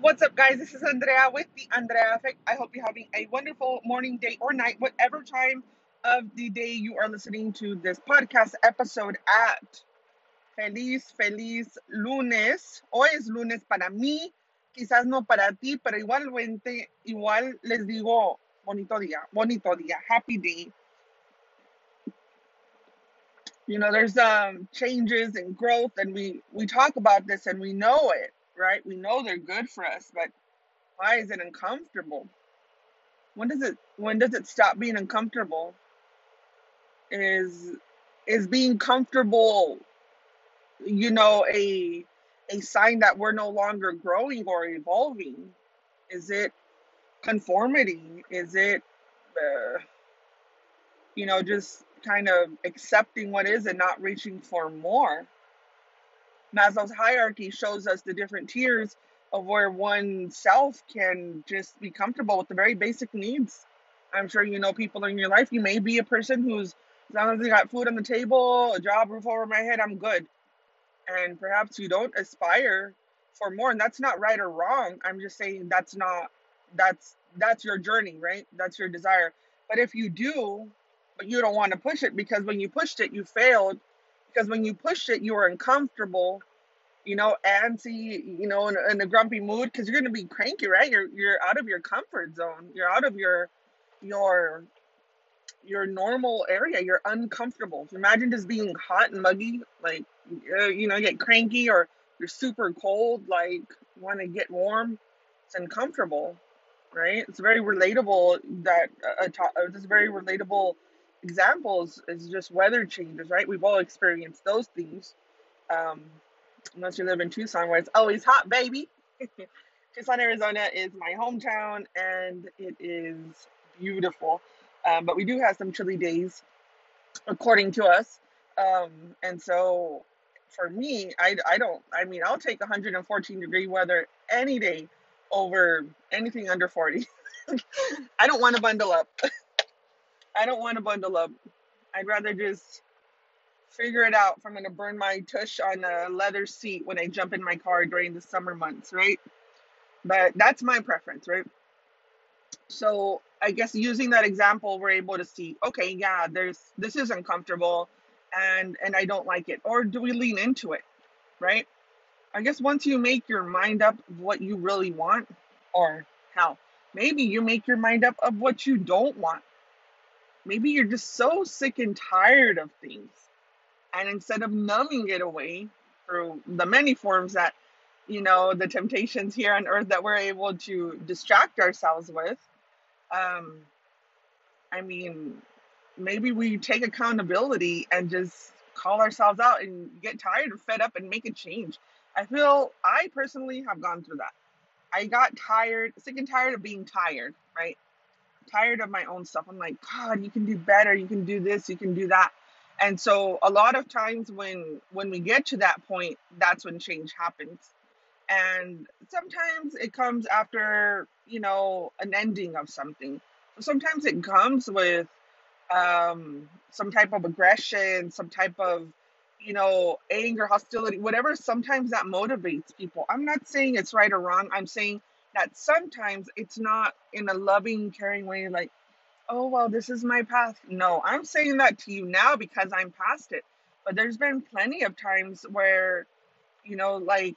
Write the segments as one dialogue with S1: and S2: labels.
S1: What's up, guys? This is Andrea with the Andrea Effect. I hope you're having a wonderful morning, day, or night, whatever time of the day you are listening to this podcast episode at. Feliz, feliz lunes. Hoy es lunes para mí, quizás no para ti, pero igualmente, igual les digo bonito día, bonito día, happy day. You know, there's um changes and growth, and we we talk about this and we know it, right? We know they're good for us, but why is it uncomfortable? When does it when does it stop being uncomfortable? Is is being comfortable, you know, a a sign that we're no longer growing or evolving? Is it conformity? Is it uh, you know just kind of accepting what is and not reaching for more? Maslow's hierarchy shows us the different tiers of where one self can just be comfortable with the very basic needs. I'm sure you know people in your life. You may be a person who's, as long as they got food on the table, a job, roof over my head, I'm good. And perhaps you don't aspire for more, and that's not right or wrong. I'm just saying that's not that's that's your journey, right? That's your desire. But if you do, but you don't want to push it because when you pushed it, you failed. Because when you push it, you are uncomfortable you know, antsy, you know, in, a- in a grumpy mood because you're gonna be cranky, right? You're you're out of your comfort zone. You're out of your your your normal area. You're uncomfortable. Imagine just being hot and muggy, like uh, you know, get cranky or you're super cold, like want to get warm. It's uncomfortable, right? It's very relatable. That uh, uh, to- uh, this very relatable examples is just weather changes, right? We've all experienced those things. Um, unless you live in Tucson where it's always hot, baby. Tucson, Arizona is my hometown and it is beautiful. Um, but we do have some chilly days, according to us. Um, and so for me, I, I don't, I mean, I'll take 114 degree weather any day over anything under 40. I don't want to bundle up. I don't want to bundle up. I'd rather just figure it out if I'm going to burn my tush on a leather seat when I jump in my car during the summer months, right? But that's my preference, right? So I guess using that example, we're able to see, okay, yeah, there's this is uncomfortable and and I don't like it. Or do we lean into it, right? I guess once you make your mind up of what you really want, or how, maybe you make your mind up of what you don't want. Maybe you're just so sick and tired of things and instead of numbing it away through the many forms that, you know, the temptations here on earth that we're able to distract ourselves with, um, I mean, maybe we take accountability and just call ourselves out and get tired or fed up and make a change. I feel I personally have gone through that. I got tired, sick and tired of being tired, right? Tired of my own stuff. I'm like, God, you can do better. You can do this. You can do that and so a lot of times when when we get to that point that's when change happens and sometimes it comes after you know an ending of something sometimes it comes with um some type of aggression some type of you know anger hostility whatever sometimes that motivates people i'm not saying it's right or wrong i'm saying that sometimes it's not in a loving caring way like oh, well, this is my path. No, I'm saying that to you now because I'm past it. But there's been plenty of times where, you know, like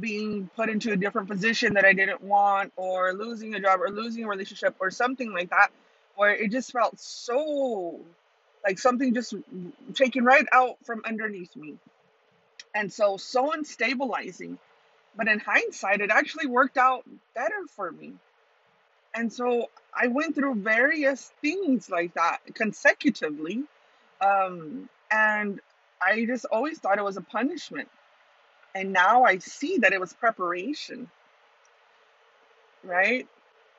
S1: being put into a different position that I didn't want, or losing a job, or losing a relationship, or something like that, where it just felt so like something just taken right out from underneath me. And so, so unstabilizing. But in hindsight, it actually worked out better for me and so I went through various things like that consecutively. Um, and I just always thought it was a punishment. And now I see that it was preparation, right?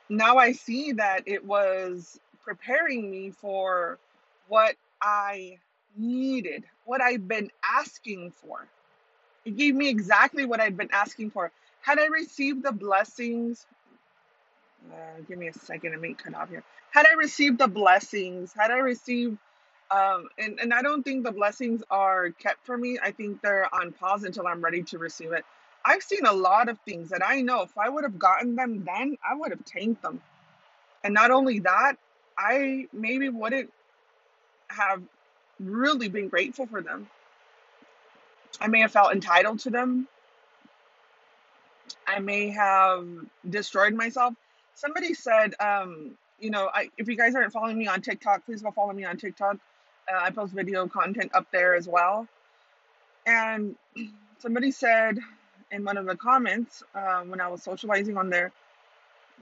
S1: Now I see that it was preparing me for what I needed, what I've been asking for. It gave me exactly what I'd been asking for. Had I received the blessings uh, give me a second make cut off here. Had I received the blessings, had I received, um, and, and I don't think the blessings are kept for me. I think they're on pause until I'm ready to receive it. I've seen a lot of things that I know if I would have gotten them then, I would have tanked them. And not only that, I maybe wouldn't have really been grateful for them. I may have felt entitled to them. I may have destroyed myself. Somebody said, um, you know, I, if you guys aren't following me on TikTok, please go follow me on TikTok. Uh, I post video content up there as well. And somebody said in one of the comments uh, when I was socializing on there,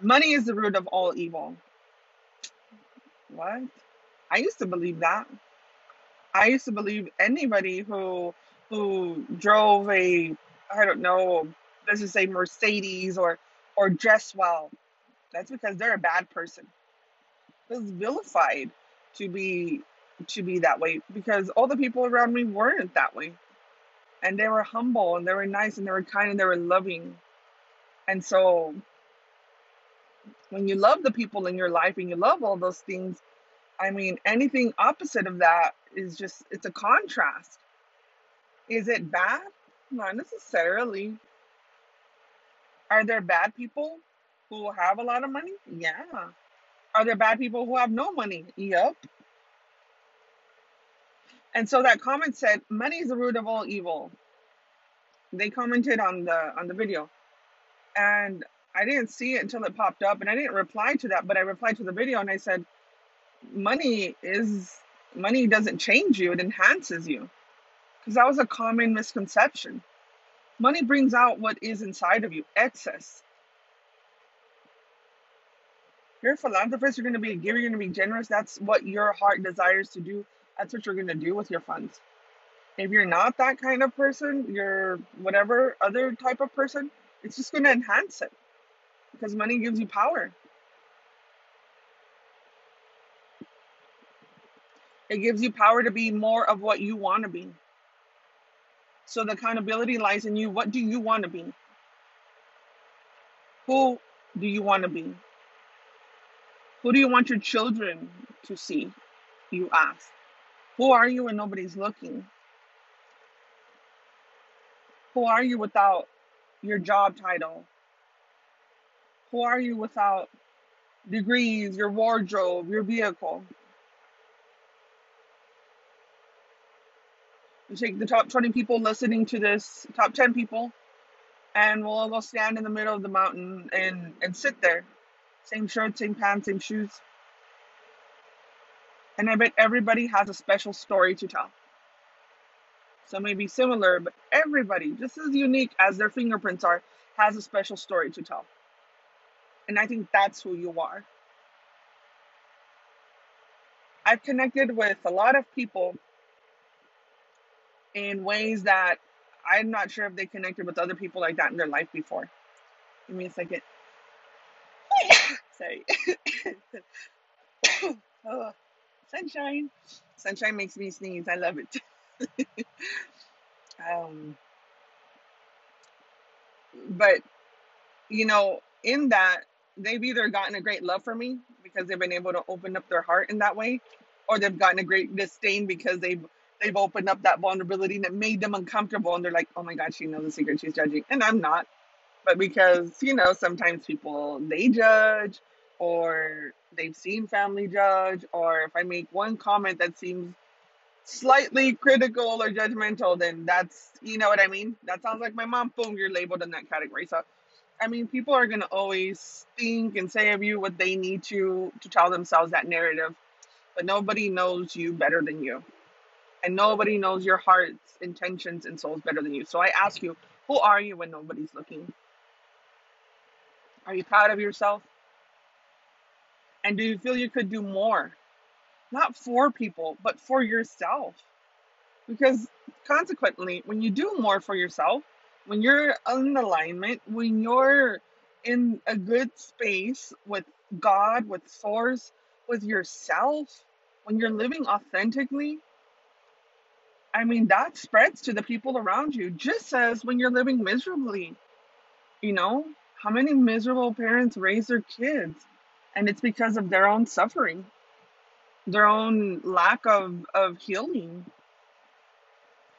S1: money is the root of all evil. What? I used to believe that. I used to believe anybody who who drove a I don't know, let's just say Mercedes or or dress well, that's because they're a bad person. Was vilified to be to be that way because all the people around me weren't that way. And they were humble and they were nice and they were kind and they were loving. And so when you love the people in your life and you love all those things, I mean, anything opposite of that is just, it's a contrast. Is it bad? Not necessarily. Are there bad people who have a lot of money? Yeah. Are there bad people who have no money? Yep. And so that comment said, money is the root of all evil. They commented on the on the video. And I didn't see it until it popped up and I didn't reply to that, but I replied to the video and I said, money is money doesn't change you, it enhances you. Because that was a common misconception. Money brings out what is inside of you, excess. You're a philanthropist, you're going to be a giver, you're going to be generous. That's what your heart desires to do. That's what you're going to do with your funds. If you're not that kind of person, you're whatever other type of person, it's just going to enhance it because money gives you power. It gives you power to be more of what you want to be. So the accountability lies in you. What do you want to be? Who do you want to be? Who do you want your children to see? You ask. Who are you when nobody's looking? Who are you without your job title? Who are you without degrees, your wardrobe, your vehicle? Take the top 20 people listening to this, top 10 people, and we'll all go stand in the middle of the mountain and, and sit there. Same shirt, same pants, same shoes. And I bet everybody has a special story to tell. Some may be similar, but everybody, just as unique as their fingerprints are, has a special story to tell. And I think that's who you are. I've connected with a lot of people in ways that I'm not sure if they connected with other people like that in their life before. Give me a second. Sorry. oh, sunshine. Sunshine makes me sneeze. I love it. um, but, you know, in that, they've either gotten a great love for me because they've been able to open up their heart in that way, or they've gotten a great disdain because they've they've opened up that vulnerability and it made them uncomfortable and they're like, oh my God, she knows the secret, she's judging. And I'm not. But because, you know, sometimes people they judge or they've seen family judge, or if I make one comment that seems slightly critical or judgmental, then that's you know what I mean? That sounds like my mom, boom, you're labeled in that category. So I mean people are gonna always think and say of you what they need to to tell themselves that narrative. But nobody knows you better than you and nobody knows your heart's intentions and souls better than you. So I ask you, who are you when nobody's looking? Are you proud of yourself? And do you feel you could do more? Not for people, but for yourself. Because consequently, when you do more for yourself, when you're in alignment, when you're in a good space with God, with Source, with yourself, when you're living authentically, I mean, that spreads to the people around you, just as when you're living miserably. You know, how many miserable parents raise their kids? And it's because of their own suffering, their own lack of, of healing.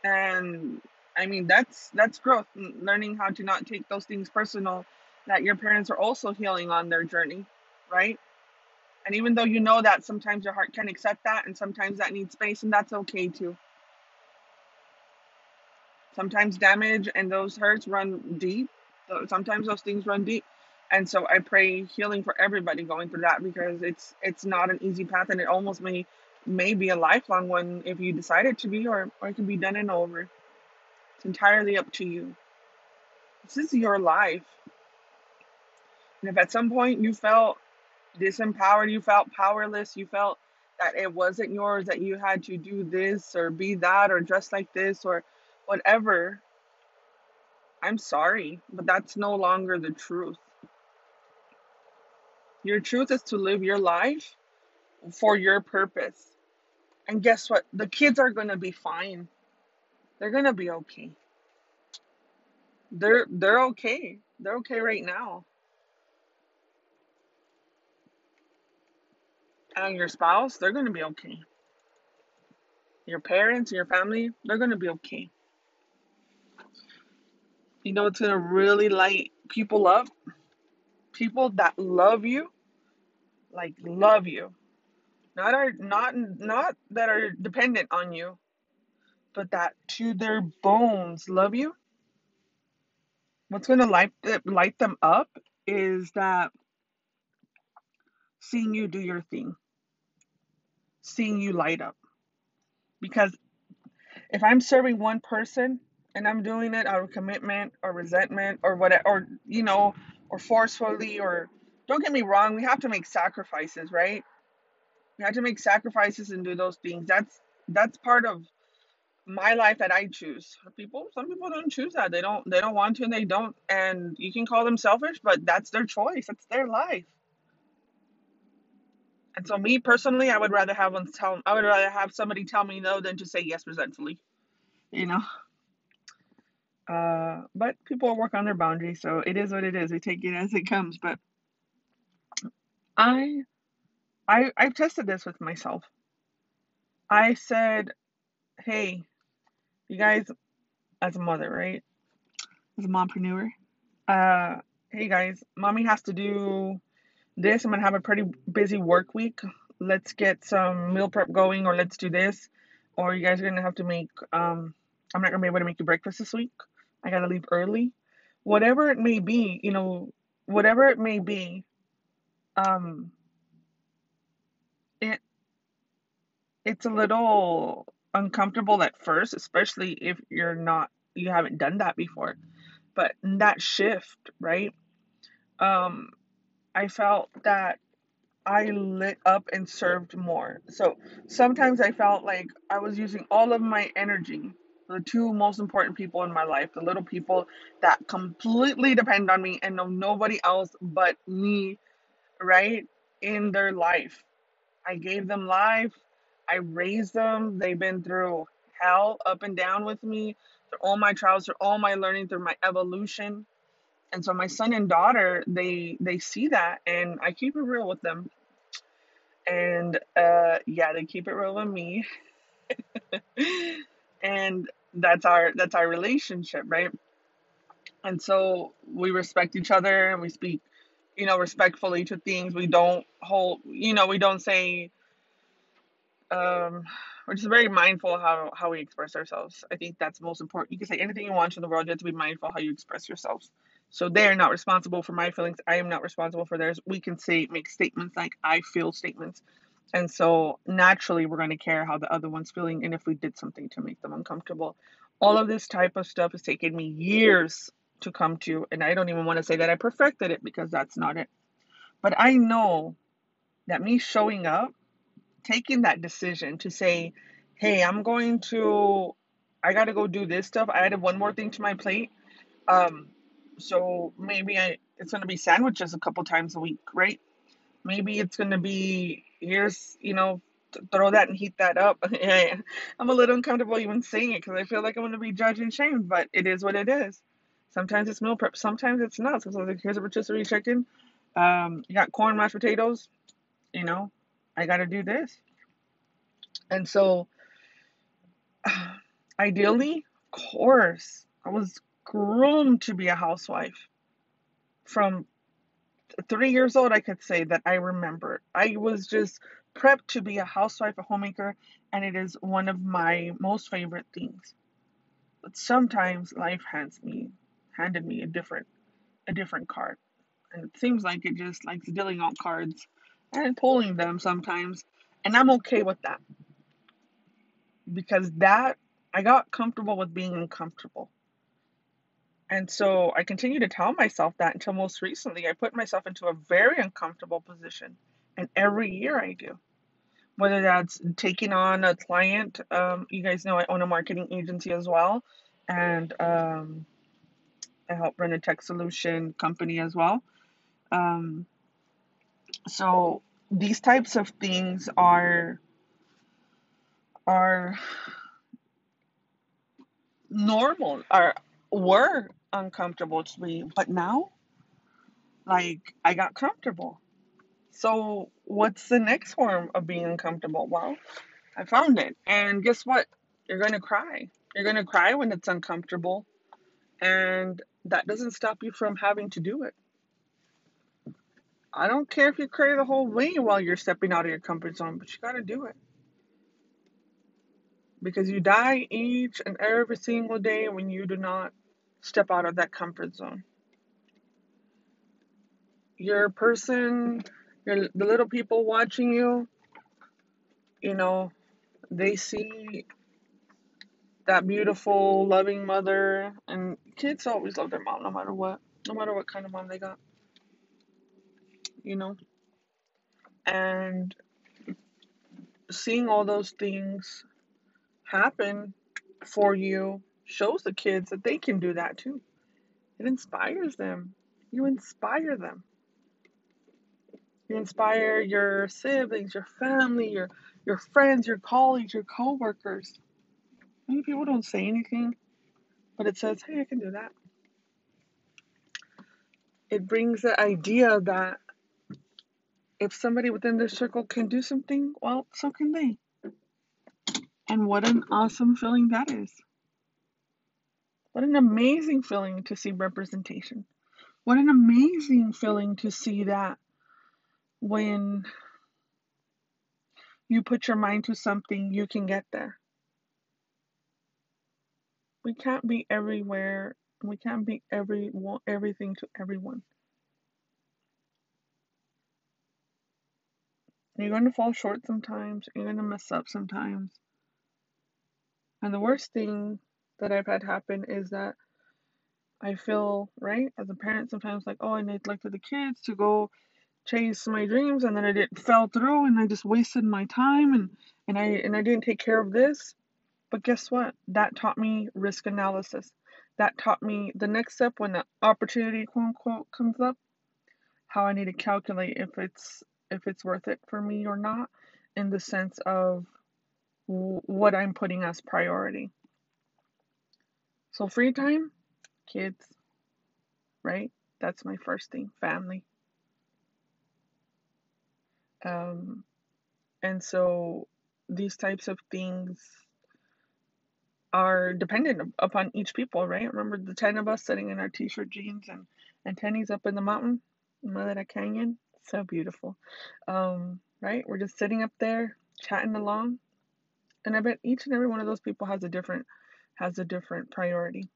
S1: And I mean, that's that's growth, learning how to not take those things personal that your parents are also healing on their journey, right? And even though you know that sometimes your heart can accept that and sometimes that needs space and that's okay too. Sometimes damage and those hurts run deep. Sometimes those things run deep. And so I pray healing for everybody going through that because it's it's not an easy path and it almost may may be a lifelong one if you decide it to be or, or it can be done and over. It's entirely up to you. This is your life. And if at some point you felt disempowered, you felt powerless, you felt that it wasn't yours, that you had to do this or be that or dress like this or whatever, I'm sorry, but that's no longer the truth. Your truth is to live your life for your purpose. And guess what? The kids are going to be fine. They're going to be okay. They're they're okay. They're okay right now. And your spouse, they're going to be okay. Your parents, your family, they're going to be okay. You know it's to really light people up? People that love you, like love you. Not are not not that are dependent on you, but that to their bones love you. What's to light light them up is that seeing you do your thing seeing you light up. Because if I'm serving one person and I'm doing it out of commitment or resentment or whatever, or, you know, or forcefully, or don't get me wrong, we have to make sacrifices, right? We have to make sacrifices and do those things. That's that's part of my life that I choose. People, some people don't choose that. They don't. They don't want to, and they don't. And you can call them selfish, but that's their choice. That's their life. And so, me personally, I would rather have one tell. I would rather have somebody tell me no than to say yes resentfully. You know. Uh, but people work on their boundaries, so it is what it is. We take it as it comes. But I, I, I've tested this with myself. I said, "Hey, you guys, as a mother, right? As a mompreneur, uh, hey guys, mommy has to do this. I'm gonna have a pretty busy work week. Let's get some meal prep going, or let's do this. Or you guys are gonna have to make. Um, I'm not gonna be able to make you breakfast this week. I gotta leave early. Whatever it may be, you know, whatever it may be. Um, it it's a little uncomfortable at first, especially if you're not you haven't done that before. But that shift, right? Um, I felt that I lit up and served more. So sometimes I felt like I was using all of my energy, the two most important people in my life, the little people that completely depend on me and know nobody else but me, right? In their life. I gave them life. I raised them. They've been through hell up and down with me, through all my trials, through all my learning, through my evolution and so my son and daughter they they see that and i keep it real with them and uh yeah they keep it real with me and that's our that's our relationship right and so we respect each other and we speak you know respectfully to things we don't hold you know we don't say um we're just very mindful how how we express ourselves i think that's most important you can say anything you want in the world you have to be mindful how you express yourselves so they are not responsible for my feelings. I am not responsible for theirs. We can say make statements like I feel statements. And so naturally we're going to care how the other one's feeling and if we did something to make them uncomfortable. All of this type of stuff has taken me years to come to and I don't even want to say that I perfected it because that's not it. But I know that me showing up, taking that decision to say, "Hey, I'm going to I got to go do this stuff. I added one more thing to my plate." Um so maybe I, it's going to be sandwiches a couple times a week, right? Maybe it's going to be here's you know throw that and heat that up. I'm a little uncomfortable even saying it because I feel like I'm going to be judged and shamed, but it is what it is. Sometimes it's meal prep, sometimes it's not. Sometimes like, here's a rotisserie chicken. Um, you got corn, mashed potatoes. You know, I got to do this. And so, ideally, of
S2: course, I was groomed to be a housewife. From three years old, I could say that I remember. I was just prepped to be a housewife, a homemaker, and it is one of my most favorite things. But sometimes life hands me handed me a different a different card. And it seems like it just likes dealing out cards and pulling them sometimes. And I'm okay with that. Because that I got comfortable with being uncomfortable. And so I continue to tell myself that until most recently I put myself into a very uncomfortable position. And every year I do. Whether that's taking on a client, um, you guys know I own a marketing agency as well. And um, I help run a tech solution company as well. Um, so these types of things are are normal are were uncomfortable to me but now like i got comfortable. So what's the next form of being uncomfortable? Well i found it. And guess what? You're going to cry. You're going to cry when it's uncomfortable and that doesn't stop you from having to do it. I don't care if you cry the whole way while you're stepping out of your comfort zone but you got to do it. Because you die each and every single day when you do not step out of that comfort zone. Your person, your, the little people watching you, you know, they see that beautiful, loving mother, and kids always love their mom no matter what, no matter what kind of mom they got, you know. And seeing all those things happen for you shows the kids that they can do that too. It inspires them. You inspire them. You inspire your siblings, your family, your your friends, your colleagues, your coworkers. Many people don't say anything, but it says, "Hey, I can do that." It brings the idea that if somebody within their circle can do something, well, so can they. And what an awesome feeling that is. What an amazing feeling to see representation. What an amazing feeling to see that when you put your mind to something, you can get there. We can't be everywhere. We can't be every everything to everyone. You're going to fall short sometimes. You're going to mess up sometimes. And the worst thing that I've had happen is that I feel, right, as a parent, sometimes like, oh, I neglected the kids to go chase my dreams and then I didn't fell through and I just wasted my time and, and I and I didn't take care of this. But guess what? That taught me risk analysis. That taught me the next step when the opportunity quote unquote comes up, how I need to calculate if it's if it's worth it for me or not in the sense of what I'm putting as priority. So, free time, kids, right? That's my first thing, family. Um, and so, these types of things are dependent upon each people, right? Remember the 10 of us sitting in our t shirt jeans and, tennies up in the mountain, Madera Canyon? So beautiful. Um, right? We're just sitting up there chatting along and I bet each and every one of those people has a different has a different priority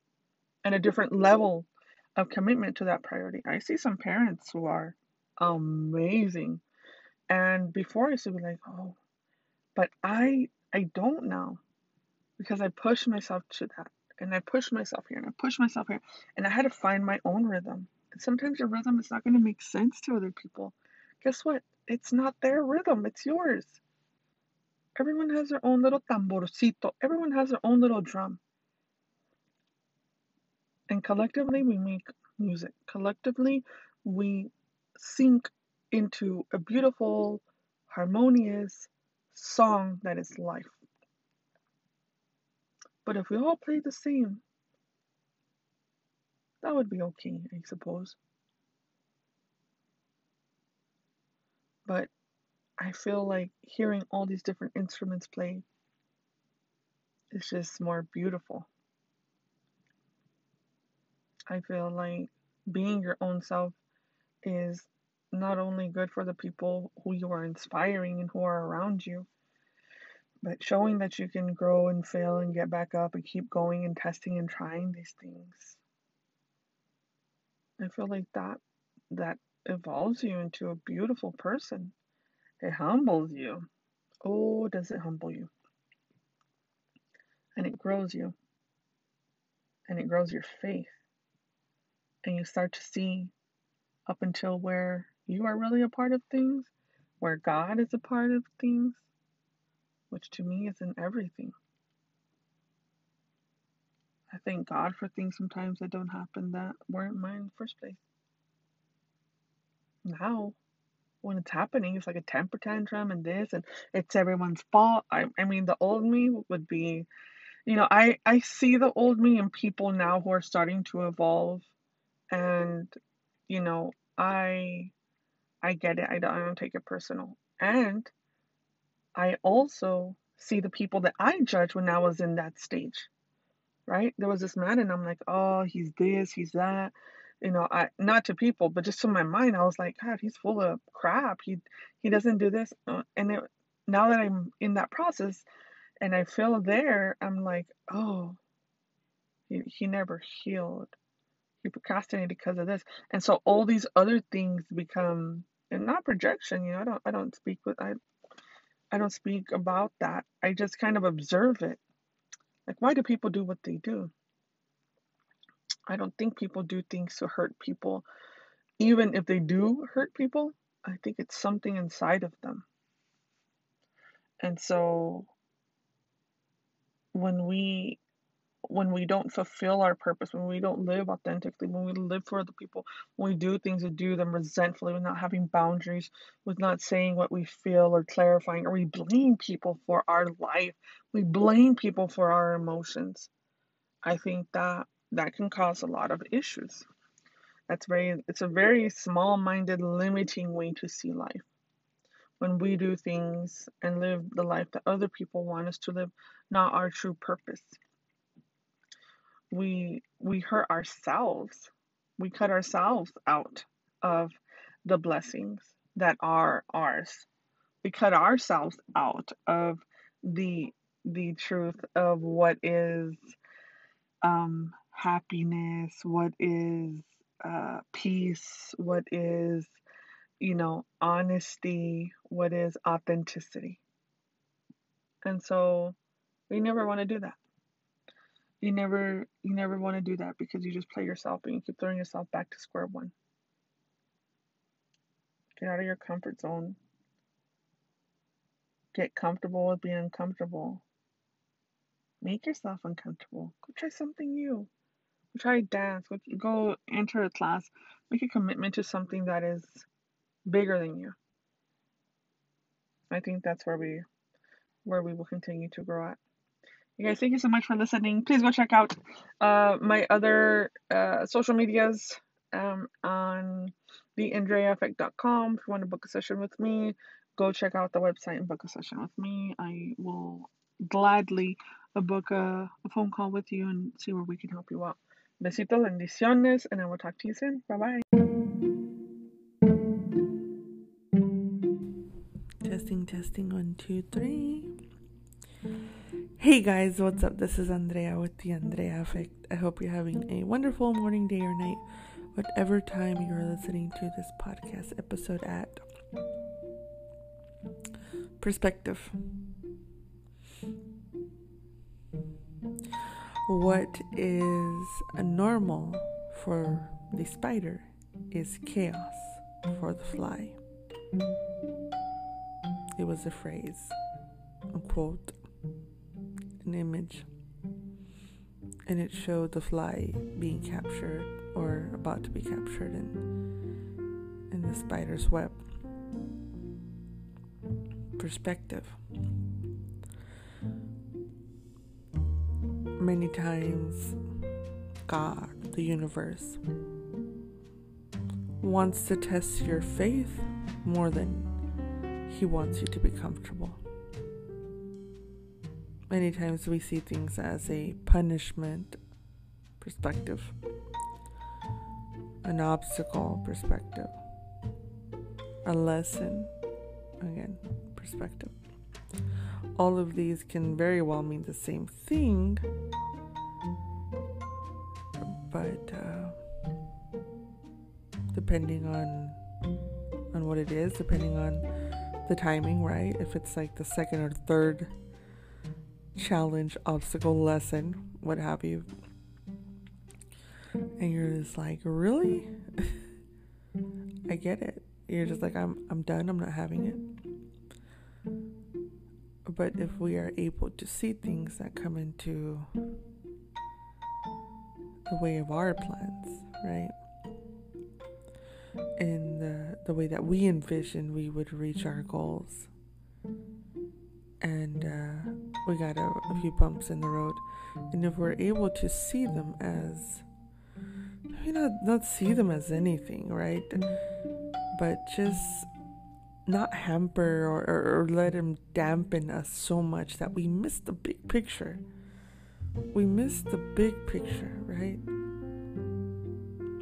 S2: and a different level of commitment to that priority. I see some parents who are amazing. And before I used to be like, oh, but I I don't now because I pushed myself to that and I pushed myself here and I pushed myself here and I had to find my own rhythm. And sometimes your rhythm is not going to make sense to other people. Guess what? It's not their rhythm, it's yours. Everyone has their own little tamborcito. Everyone has their own little drum. And collectively, we make music. Collectively, we sink into a beautiful, harmonious song that is life. But if we all played the same, that would be okay, I suppose. But I feel like hearing all these different instruments play is just more beautiful. I feel like being your own self is not only good for the people who you are inspiring and who are around you, but showing that you can grow and fail and get back up and keep going and testing and trying these things. I feel like that that evolves you into a beautiful person. It humbles you. Oh, does it humble you? And it grows you. And it grows your faith. And you start to see up until where you are really a part of things, where God is a part of things, which to me is in everything. I thank God for things sometimes that don't happen that weren't mine in the first place. Now, when it's happening, it's like a temper tantrum and this, and it's everyone's fault. I, I mean, the old me would be, you know, I, I see the old me and people now who are starting to evolve, and, you know, I, I get it. I don't, I don't take it personal. And I also see the people that I judged when I was in that stage, right? There was this man, and I'm like, oh, he's this, he's that. You know, I not to people, but just to my mind, I was like, God, he's full of crap. He he doesn't do this, uh, and it, now that I'm in that process, and I feel there, I'm like, oh, he he never healed. He procrastinate because of this, and so all these other things become and not projection. You know, I don't I don't speak with I I don't speak about that. I just kind of observe it. Like, why do people do what they do? I don't think people do things to hurt people. Even if they do hurt people, I think it's something inside of them. And so when we when we don't fulfill our purpose, when we don't live authentically, when we live for other people, when we do things to do them resentfully, with not having boundaries, with not saying what we feel or clarifying, or we blame people for our life, we blame people for our emotions. I think that that can cause a lot of issues. That's very it's a very small-minded, limiting way to see life. When we do things and live the life that other people want us to live, not our true purpose we we hurt ourselves. We cut ourselves out of the blessings that are ours. We cut ourselves out of the the truth of what is um, happiness what is uh, peace what is you know honesty what is authenticity. And so we never want to do that you never you never want to do that because you just play yourself and you keep throwing yourself back to square one. Get out of your comfort zone. Get comfortable with being uncomfortable. Make yourself uncomfortable. Go try something new. Go try dance. Go, go enter a class. Make a commitment to something that is bigger than you. I think that's where we where we will continue to grow at. You guys, thank you so much for listening. Please go check out uh, my other uh, social medias um, on theandreaeffect.com. If you want to book a session with me, go check out the website and book a session with me. I will gladly book a, a phone call with you and see where we can help you out. Besitos, bendiciones, and I will talk to you soon. Bye bye.
S1: Testing, testing, one, two, three. Hey guys, what's up? This is Andrea with the Andrea Effect. I hope you're having a wonderful morning, day, or night, whatever time you're listening to this podcast episode at. Perspective. What is normal for the spider is chaos for the fly. It was a phrase, a quote an image and it showed the fly being captured or about to be captured in in the spider's web. Perspective. Many times god the universe wants to test your faith more than he wants you to be comfortable many times we see things as a punishment perspective. an obstacle perspective, a lesson, again, perspective. All of these can very well mean the same thing, but uh, depending on on what it is, depending on the timing, right? If it's like the second or third challenge, obstacle, lesson, what have you, and you're just like, really? I get it. You're just like, I'm, I'm done. I'm not having it. But if we are able to see things that come into the way of our plans, right? In the, the way that we envision we would reach our goals. And uh, we got a, a few bumps in the road. And if we're able to see them as maybe not not see them as anything, right? But just not hamper or, or, or let them dampen us so much that we miss the big picture. We miss the big picture, right?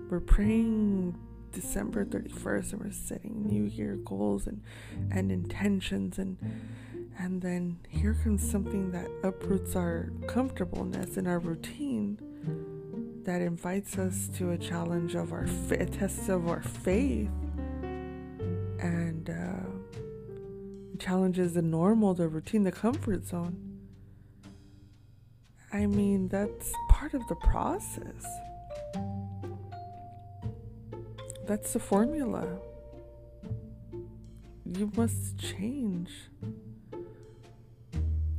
S1: We're praying December 31st and we're setting New Year goals and, and intentions and and then here comes something that uproots our comfortableness and our routine that invites us to a challenge of our a test of our faith and uh, challenges the normal, the routine, the comfort zone. I mean, that's part of the process. That's the formula. You must change.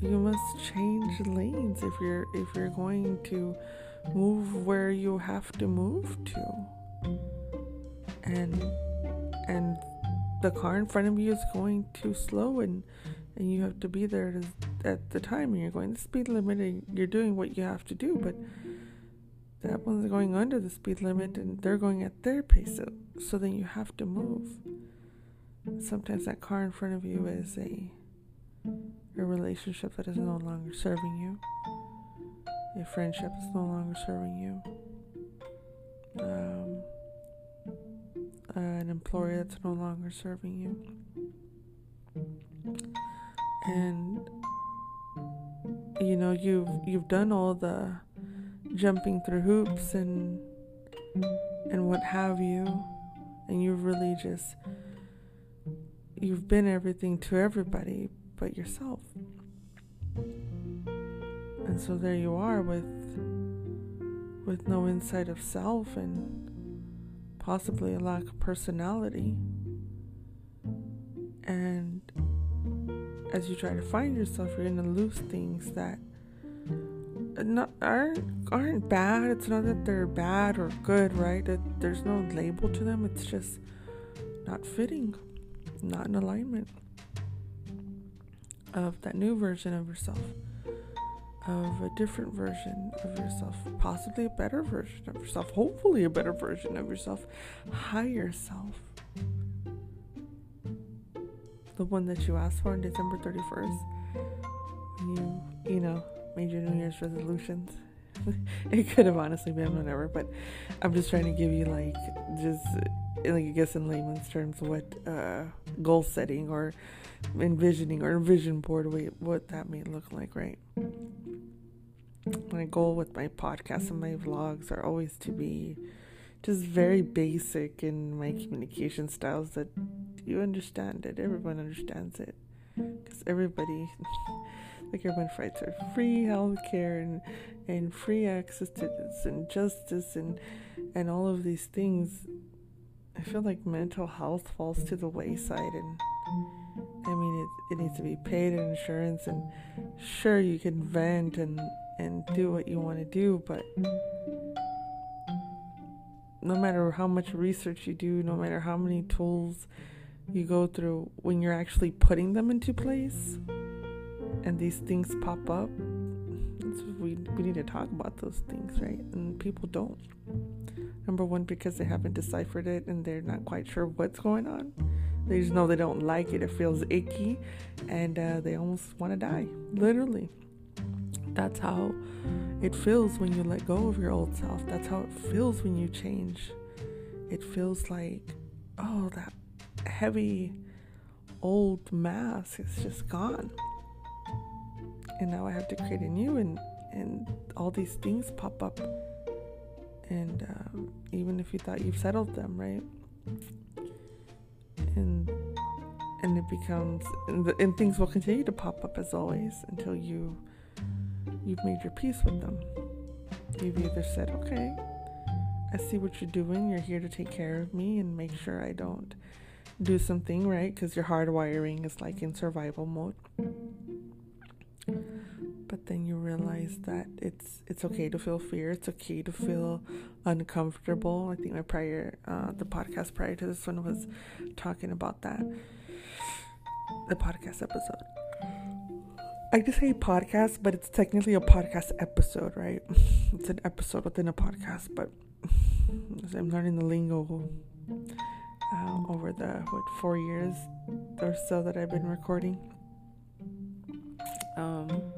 S1: You must change lanes if you're if you're going to move where you have to move to. And and the car in front of you is going too slow and and you have to be there to, at the time and you're going the speed limit and you're doing what you have to do but that one's going under the speed limit and they're going at their pace so, so then you have to move. Sometimes that car in front of you is a a relationship that is no longer serving you. A friendship is no longer serving you, um, an employer that's no longer serving you, and you know you've you've done all the jumping through hoops and and what have you, and you've really just you've been everything to everybody but yourself. And so there you are with with no insight of self and possibly a lack of personality. And as you try to find yourself, you're going to lose things that not, aren't aren't bad. It's not that they're bad or good, right? That there's no label to them. It's just not fitting, not in alignment of that new version of yourself of a different version of yourself, possibly a better version of yourself, hopefully a better version of yourself, higher self. The one that you asked for on December 31st, when you, you know, made your New Year's resolutions. it could have honestly been whatever, but I'm just trying to give you like just like I guess in layman's terms what uh, goal setting or envisioning or vision board what that may look like, right? my goal with my podcast and my vlogs are always to be just very basic in my communication styles that you understand it everyone understands it because everybody like everyone fights for free healthcare and and free access to this and justice and and all of these things. I feel like mental health falls to the wayside and i mean it, it needs to be paid in insurance and sure you can vent and and do what you want to do, but no matter how much research you do, no matter how many tools you go through, when you're actually putting them into place and these things pop up, we, we need to talk about those things, right? And people don't. Number one, because they haven't deciphered it and they're not quite sure what's going on. They just know they don't like it, it feels icky, and uh, they almost want to die, literally that's how it feels when you let go of your old self. That's how it feels when you change it feels like, oh, that heavy old mask is just gone. And now I have to create a new and and all these things pop up. And um, even if you thought you've settled them, right? And and it becomes and, the, and things will continue to pop up as always until you you've made your peace with them. You've either said, okay, I see what you're doing. You're here to take care of me and make sure I don't do something, right? Because your hardwiring is like in survival mode. Then you realize that it's it's okay to feel fear. It's okay to feel uncomfortable. I think my prior uh, the podcast prior to this one was talking about that. The podcast episode. I just say podcast, but it's technically a podcast episode, right? It's an episode within a podcast, but I'm learning the lingo uh, over the what four years or so that I've been recording. Um,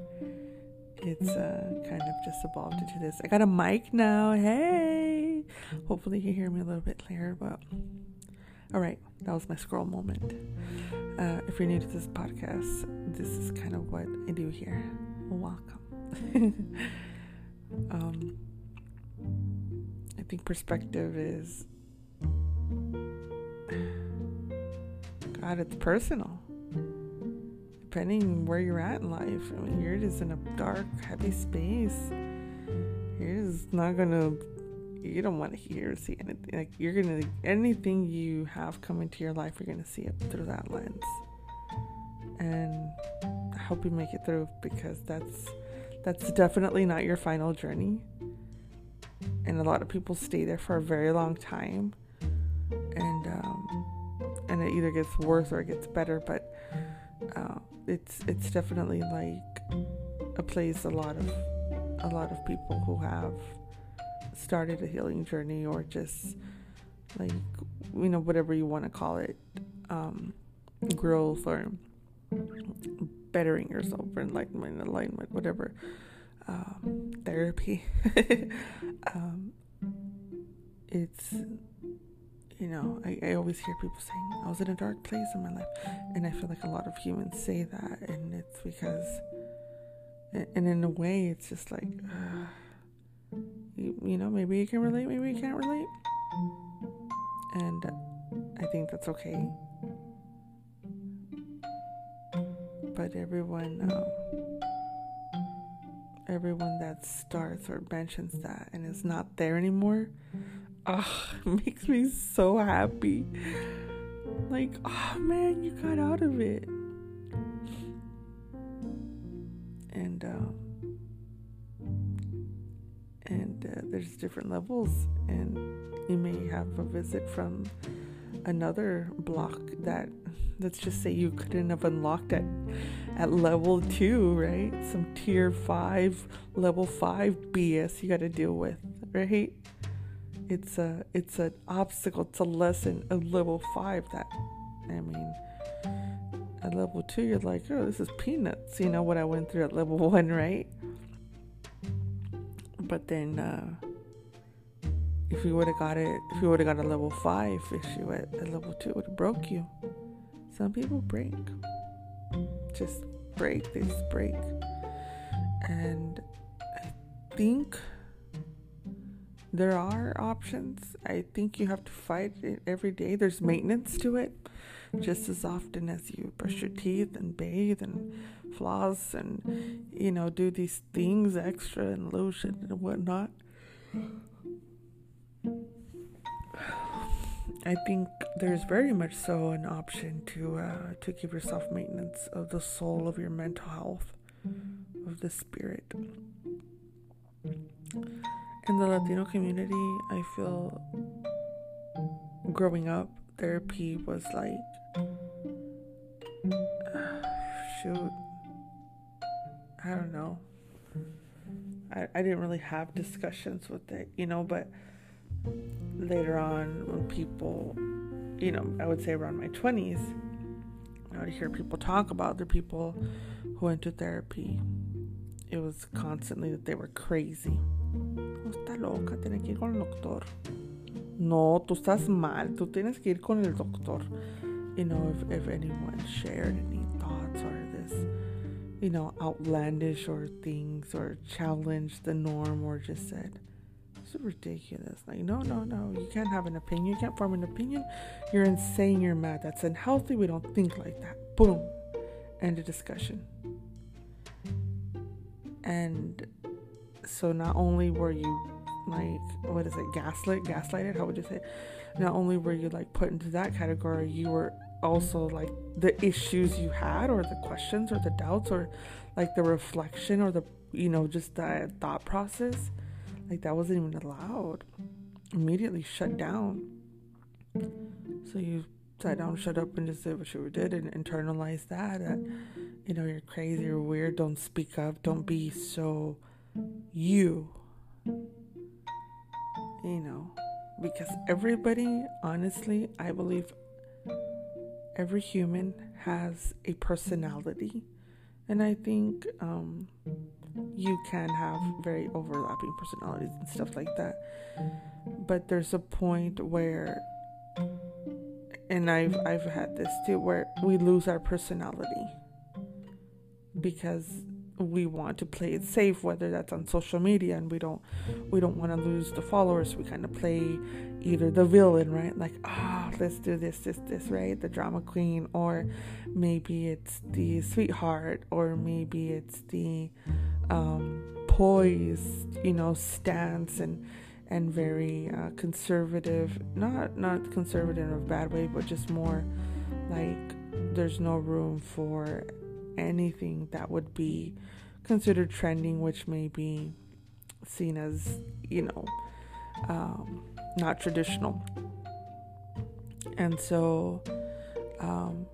S1: it's uh, kind of just evolved into this. I got a mic now. Hey, hopefully you hear me a little bit clearer. But all right, that was my scroll moment. Uh, if you're new to this podcast, this is kind of what I do here. Welcome. um, I think perspective is God, it's personal. Depending where you're at in life. I mean, you're just in a dark, heavy space. You're just not gonna. You don't want to hear, or see anything. Like you're gonna anything you have come into your life, you're gonna see it through that lens. And I hope you make it through because that's that's definitely not your final journey. And a lot of people stay there for a very long time. And um, and it either gets worse or it gets better. But uh, it's it's definitely like a place a lot of a lot of people who have started a healing journey or just like you know whatever you want to call it um, growth or bettering yourself or enlightenment alignment whatever um, therapy. Um, it's you know, I, I always hear people saying, I was in a dark place in my life. And I feel like a lot of humans say that. And it's because, and in a way, it's just like, uh, you, you know, maybe you can relate, maybe you can't relate. And I think that's okay. But everyone, um, everyone that starts or mentions that and is not there anymore oh, it makes me so happy. Like, oh man, you got out of it. And um, and uh, there's different levels, and you may have a visit from another block that let's just say you couldn't have unlocked at at level two, right? Some tier five, level five BS you got to deal with, right? It's a it's an obstacle it's a lesson of level five that i mean at level two you're like oh this is peanuts you know what i went through at level one right? But then uh if you would have got it if you would have got a level five issue at, at level two it would have broke you. Some people break. Just break they break. And i think there are options. I think you have to fight it every day. There's maintenance to it, just as often as you brush your teeth and bathe and floss and, you know, do these things extra and lotion and whatnot. I think there's very much so an option to uh, to give yourself maintenance of the soul of your mental health, of the spirit in the Latino community, I feel growing up, therapy was like, uh, shoot, I don't know. I, I didn't really have discussions with it, you know, but later on, when people, you know, I would say around my 20s, I would hear people talk about the people who went to therapy. It was constantly that they were crazy está loca, tiene que ir con el doctor. No, tú estás mal. Tú tienes que ir con el doctor. You know, if, if anyone shared any thoughts or this, you know, outlandish or things or challenged the norm or just said, this is ridiculous. Like, no, no, no. You can't have an opinion. You can't form an opinion. You're insane. You're mad. That's unhealthy. We don't think like that. Boom. End of discussion. And so not only were you like what is it gaslit gaslighted? How would you say it? not only were you like put into that category you were also like the issues you had or the questions or the doubts or like the reflection or the you know just the thought process like that wasn't even allowed. Immediately shut down. So you sat down shut up and just did what you did and internalized that that you know you're crazy you're weird don't speak up don't be so you you know, because everybody, honestly, I believe every human has a personality. And I think um, you can have very overlapping personalities and stuff like that. But there's a point where, and I've, I've had this too, where we lose our personality because we want to play it safe whether that's on social media and we don't we don't want to lose the followers we kind of play either the villain right? Like ah oh, let's do this this this right? The drama queen or maybe it's the sweetheart or maybe it's the um poised you know stance and and very uh, conservative not not conservative in a bad way but just more like there's no room for anything that would be considered trending, which may be seen as, you know, um, not traditional. And so um,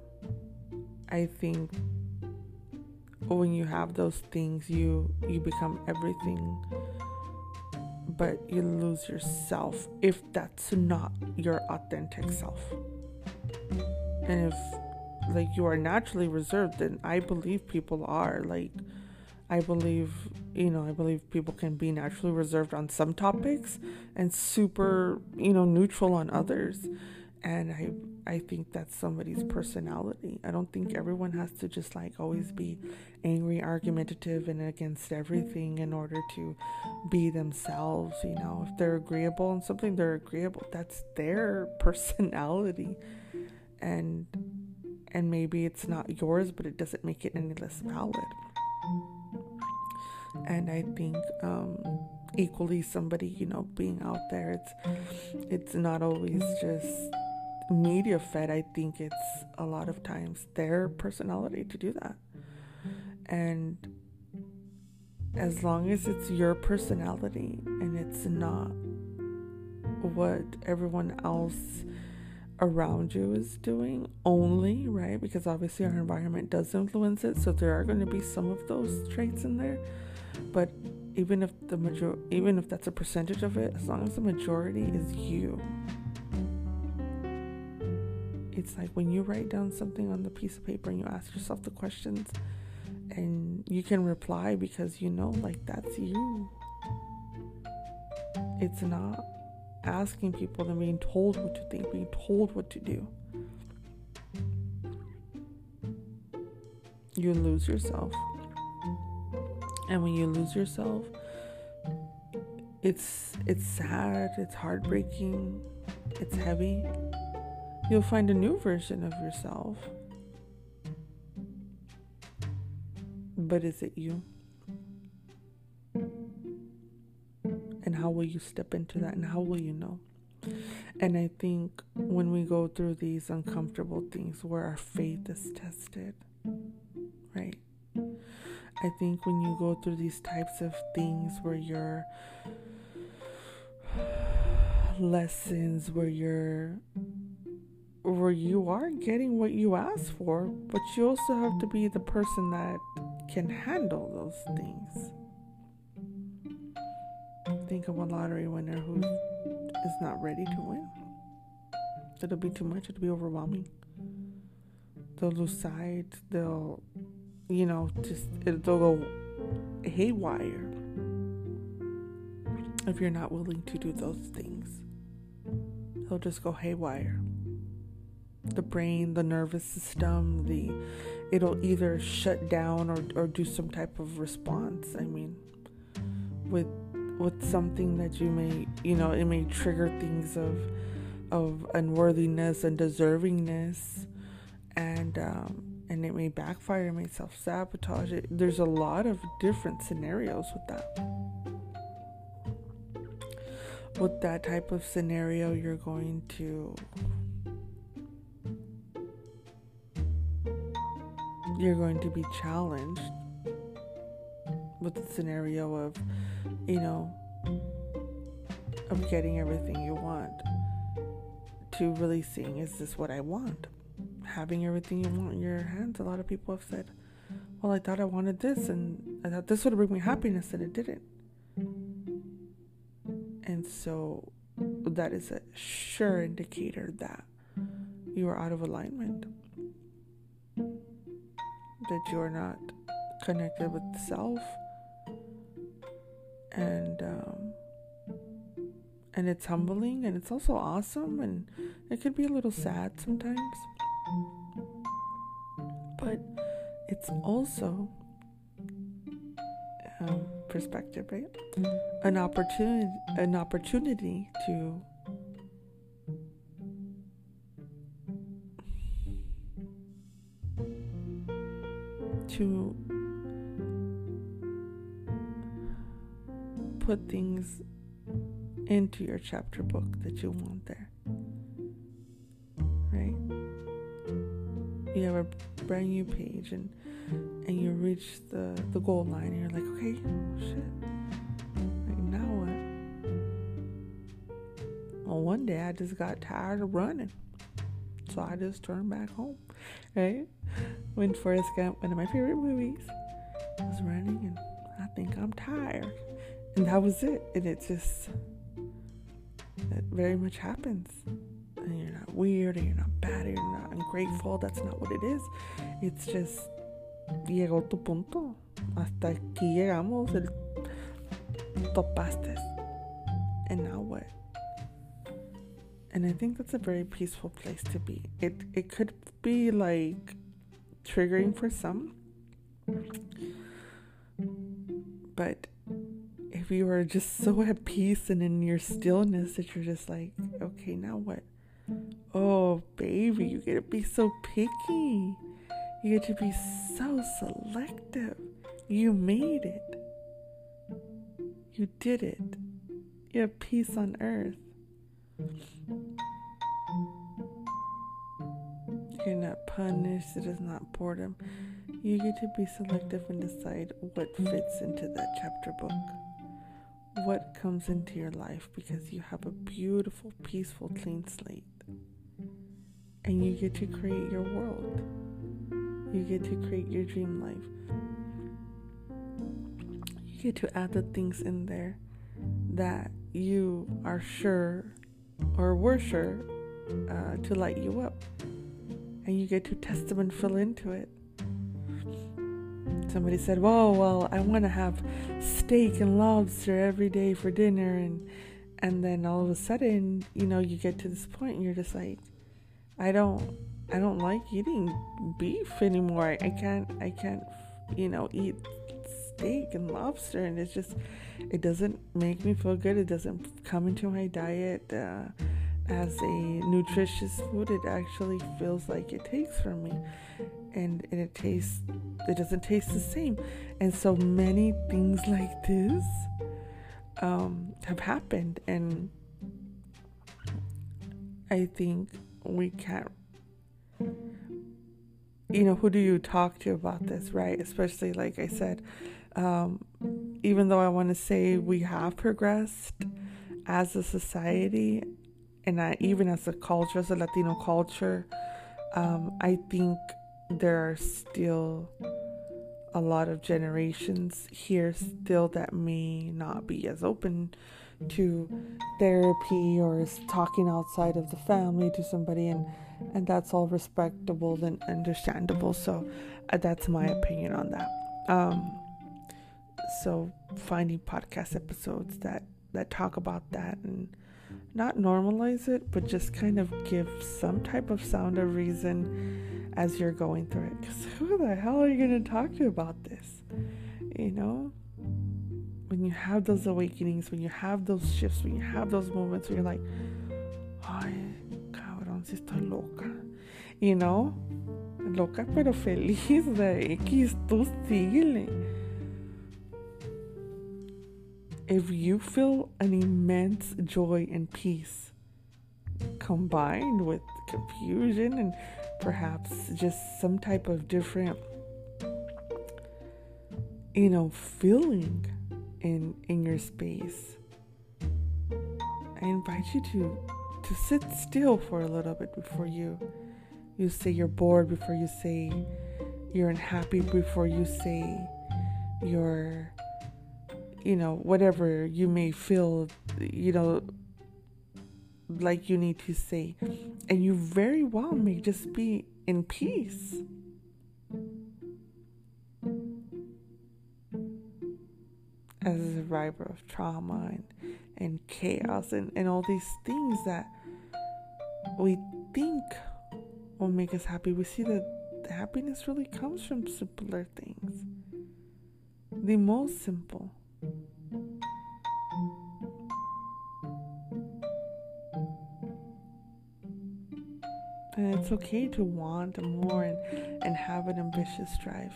S1: I think when you have those things, you you become everything, but you lose yourself if that's not your authentic self. And if like you are naturally reserved and i believe people are like i believe you know i believe people can be naturally reserved on some topics and super you know neutral on others. And i i think that's somebody's personality. I don't think everyone has to just like always be angry argumentative and against everything in order to be themselves you know. If they're agreeable on something they're agreeable. That's their personality. And and maybe it's not yours, but it doesn't make it any less valid. And I think um, equally somebody, you know, being out there, it's it's not always just media fed. I think it's a lot of times their personality to do that. And as long as it's your personality and it's not what everyone else around you is doing only, right? Because obviously our environment does influence it, so there are going to be some of those traits in there. But even if the major even if that's a percentage of it, as long as the majority is you. It's like when you write down something on the piece of paper and you ask yourself the questions and you can reply because you know like that's you. It's not asking people than being told what to think, being told what to do. You lose yourself. And when you lose yourself, it's it's sad, it's heartbreaking, it's heavy. You'll find a new version of yourself. But is it you? How will you step into that and how mm-hmm. will you know? Mm-hmm. And i think when we go through these uncomfortable things where our faith is tested right? I think when you go through these types of things where you're lessons where you're where you are getting what you ask for but you also have to be the person that can handle those things think of a lottery winner who is not ready to win. It'll be too much, it'll be overwhelming. They'll lose sight, they'll, you know, just, it, they'll go haywire if you're not willing to do those things. it'll just go haywire. The brain, the nervous system, the it'll either shut down or, or do some type of response. I mean, with with something that you may you know it may trigger things of of unworthiness and deservingness and um, and it may backfire, it may self sabotage. There's a lot of different scenarios with that. With that type of scenario, you're going to you're going to be challenged with the scenario of, you know, of getting everything you want to really seeing is this what I want? Having everything you want in your hands. A lot of people have said, Well, I thought I wanted this and I thought this would bring me happiness and it didn't. And so that is a sure indicator that you are out of alignment. That you are not connected with the self and um, and it's humbling and it's also awesome and it can be a little sad sometimes. But it's also um, perspective right? An opportunity an opportunity to to put things into your chapter book that you want there. Right? You have a brand new page and and you reach the, the goal line and you're like, okay, shit. Like now what? Well one day I just got tired of running. So I just turned back home. Right? When Forrest Gump, one of my favorite movies, was running and I think I'm tired. And that was it. And it just that very much happens. And you're not weird, and you're not bad, and you're not ungrateful. That's not what it is. It's just llegó tu punto. Hasta aquí llegamos. El topaste. And now what? And I think that's a very peaceful place to be. It it could be like triggering for some, but if you are just so at peace and in your stillness that you're just like, okay, now what? Oh, baby, you get to be so picky. You get to be so selective. You made it. You did it. You have peace on earth. You're not punished. It is not boredom. You get to be selective and decide what fits into that chapter book what comes into your life because you have a beautiful, peaceful, clean slate. And you get to create your world. You get to create your dream life. You get to add the things in there that you are sure or were sure uh, to light you up. And you get to test them and fill into it somebody said, "Whoa, well, I want to have steak and lobster every day for dinner," and and then all of a sudden, you know, you get to this point and you're just like, "I don't, I don't like eating beef anymore. I, I can't, I can't, you know, eat steak and lobster, and it's just, it doesn't make me feel good. It doesn't come into my diet." Uh, as a nutritious food, it actually feels like it takes from me. And, it tastes it doesn't taste the same. And so many things like this um, have happened. And i think we can't you know who do you talk to about this right? Especially like i said um, even though i want to say we have progressed as a society and I, even as a culture as a latino culture um, i think there are still a lot of generations here still that may not be as open to therapy or is talking outside of the family to somebody and and that's all respectable and understandable. So uh, that's my opinion on that. Um so finding podcast episodes that that talk about that and not normalize it, but just kind of give some type of sound of reason as you're going through it. Because who the hell are you going to talk to about this? You know? When you have those awakenings, when you have those shifts, when you have those moments where you're like, ay, cabrón, si estoy loca. You know? Loca pero feliz de X, tú síguele if you feel an immense joy and peace combined with confusion and perhaps just some type of different you know feeling in in your space i invite you to to sit still for a little bit before you you say you're bored before you say you're unhappy before you say you're you know, whatever you may feel, you know, like you need to say. And you very well may just be in peace. As a survivor of trauma and, and chaos and, and all these things that we think will make us happy, we see that happiness really comes from simpler things. The most simple. And it's okay to want more and, and have an ambitious drive.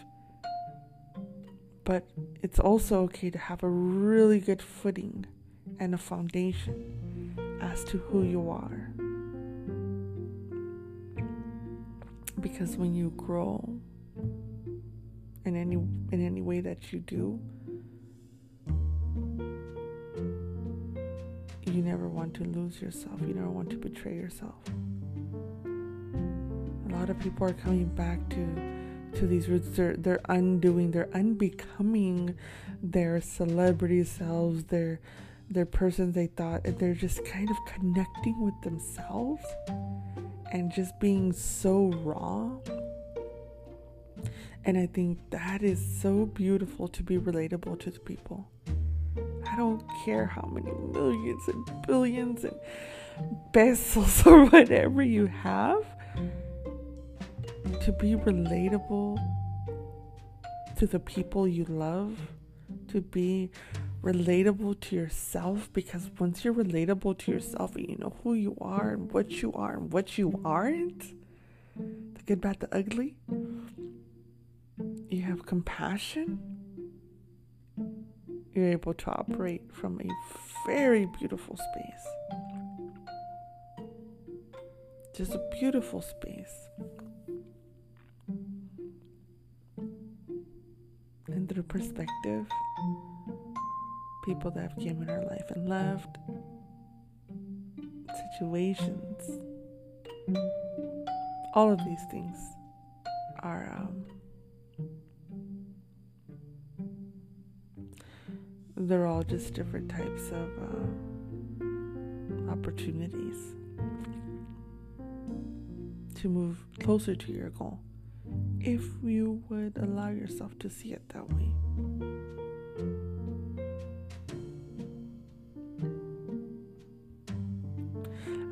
S1: But it's also okay to have a really good footing and a foundation as to who you are. Because when you grow in any in any way that you do, you never want to lose yourself. You never want to betray yourself A lot of people are coming back to to these roots. They're they're undoing, they're unbecoming their celebrity selves, their their persons they thought they're just kind of connecting with themselves and just being so raw. And I think that is so beautiful to be relatable to the people. Don't care how many millions and billions and pesos or whatever you have to be relatable to the people you love, to be relatable to yourself because once you're relatable to yourself and you know who you are and what you are and what you aren't, the good, bad, the ugly, you have compassion, you're able to operate from a very beautiful space. Just a beautiful space. and through perspective, people that have in our life and left, situations, all of these things are um, they're all just different types of uh, opportunities to move closer to your goal if you would allow yourself to see it that way.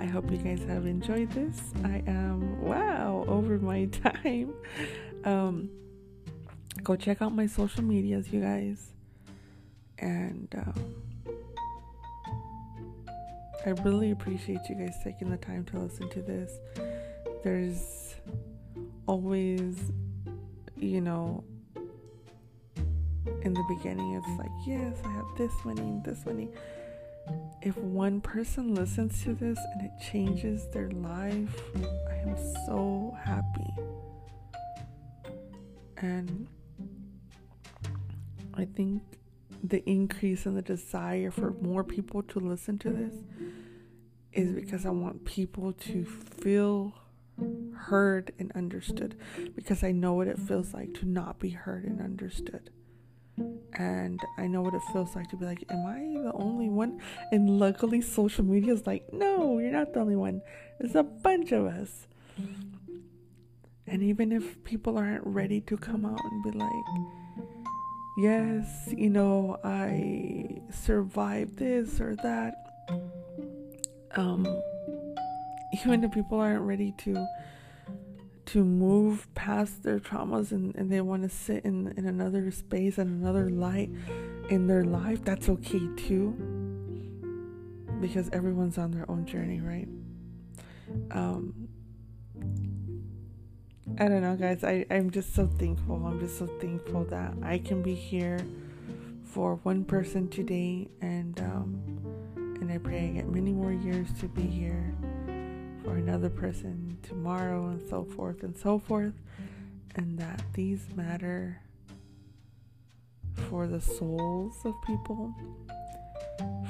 S1: I hope you guys have enjoyed this. I am, wow, over my time. Um, go check out my social medias, you guys. And um, I really appreciate you guys taking the time to listen to this. There's always, you know, in the beginning, it's like, yes, I have this many, this money. If one person listens to this and it changes their life, I am so happy. And I think the increase in the desire for more people to listen to this is because I want people to feel heard and understood because I know what it feels like to not be heard and understood. And I know what it feels like to be like, Am I the only one? And luckily, social media is like, No, you're not the only one. There's a bunch of us. And even if people aren't ready to come out and be like, Yes, you know, I survived this or that, um, even if people aren't ready to to move past their traumas and, and they want to sit in, in another space and another light in their life, that's okay too. Because everyone's on their own journey, right? Um, I don't know, guys. I, I'm just so thankful. I'm just so thankful that I can be here for one person today, and um, and I pray I get many more years to be here for another person tomorrow, and so forth and so forth, and that these matter for the souls of people,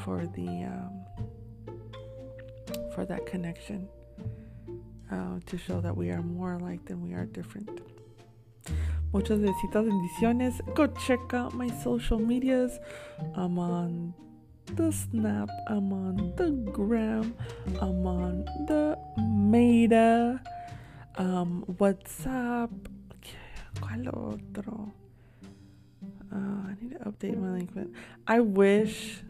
S1: for the um, for that connection uh, to show that we are more alike than we are different. Muchas besitos, bendiciones. Go check out my social medias. I'm on the Snap, I'm on the Gram, I'm on the Meta, um, WhatsApp. ¿Cuál otro? Uh, I need to update my link. I wish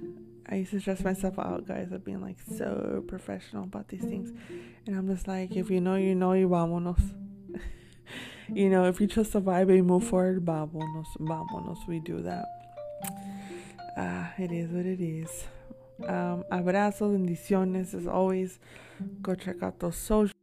S1: I used to stress myself out, guys, of being like so professional about these things. And I'm just like, if you know, you know, y vámonos. you know, if you trust the vibe and move forward, vámonos, vámonos. We do that. Ah, it is what it is. Um, abrazos, bendiciones. As always, go check out those social.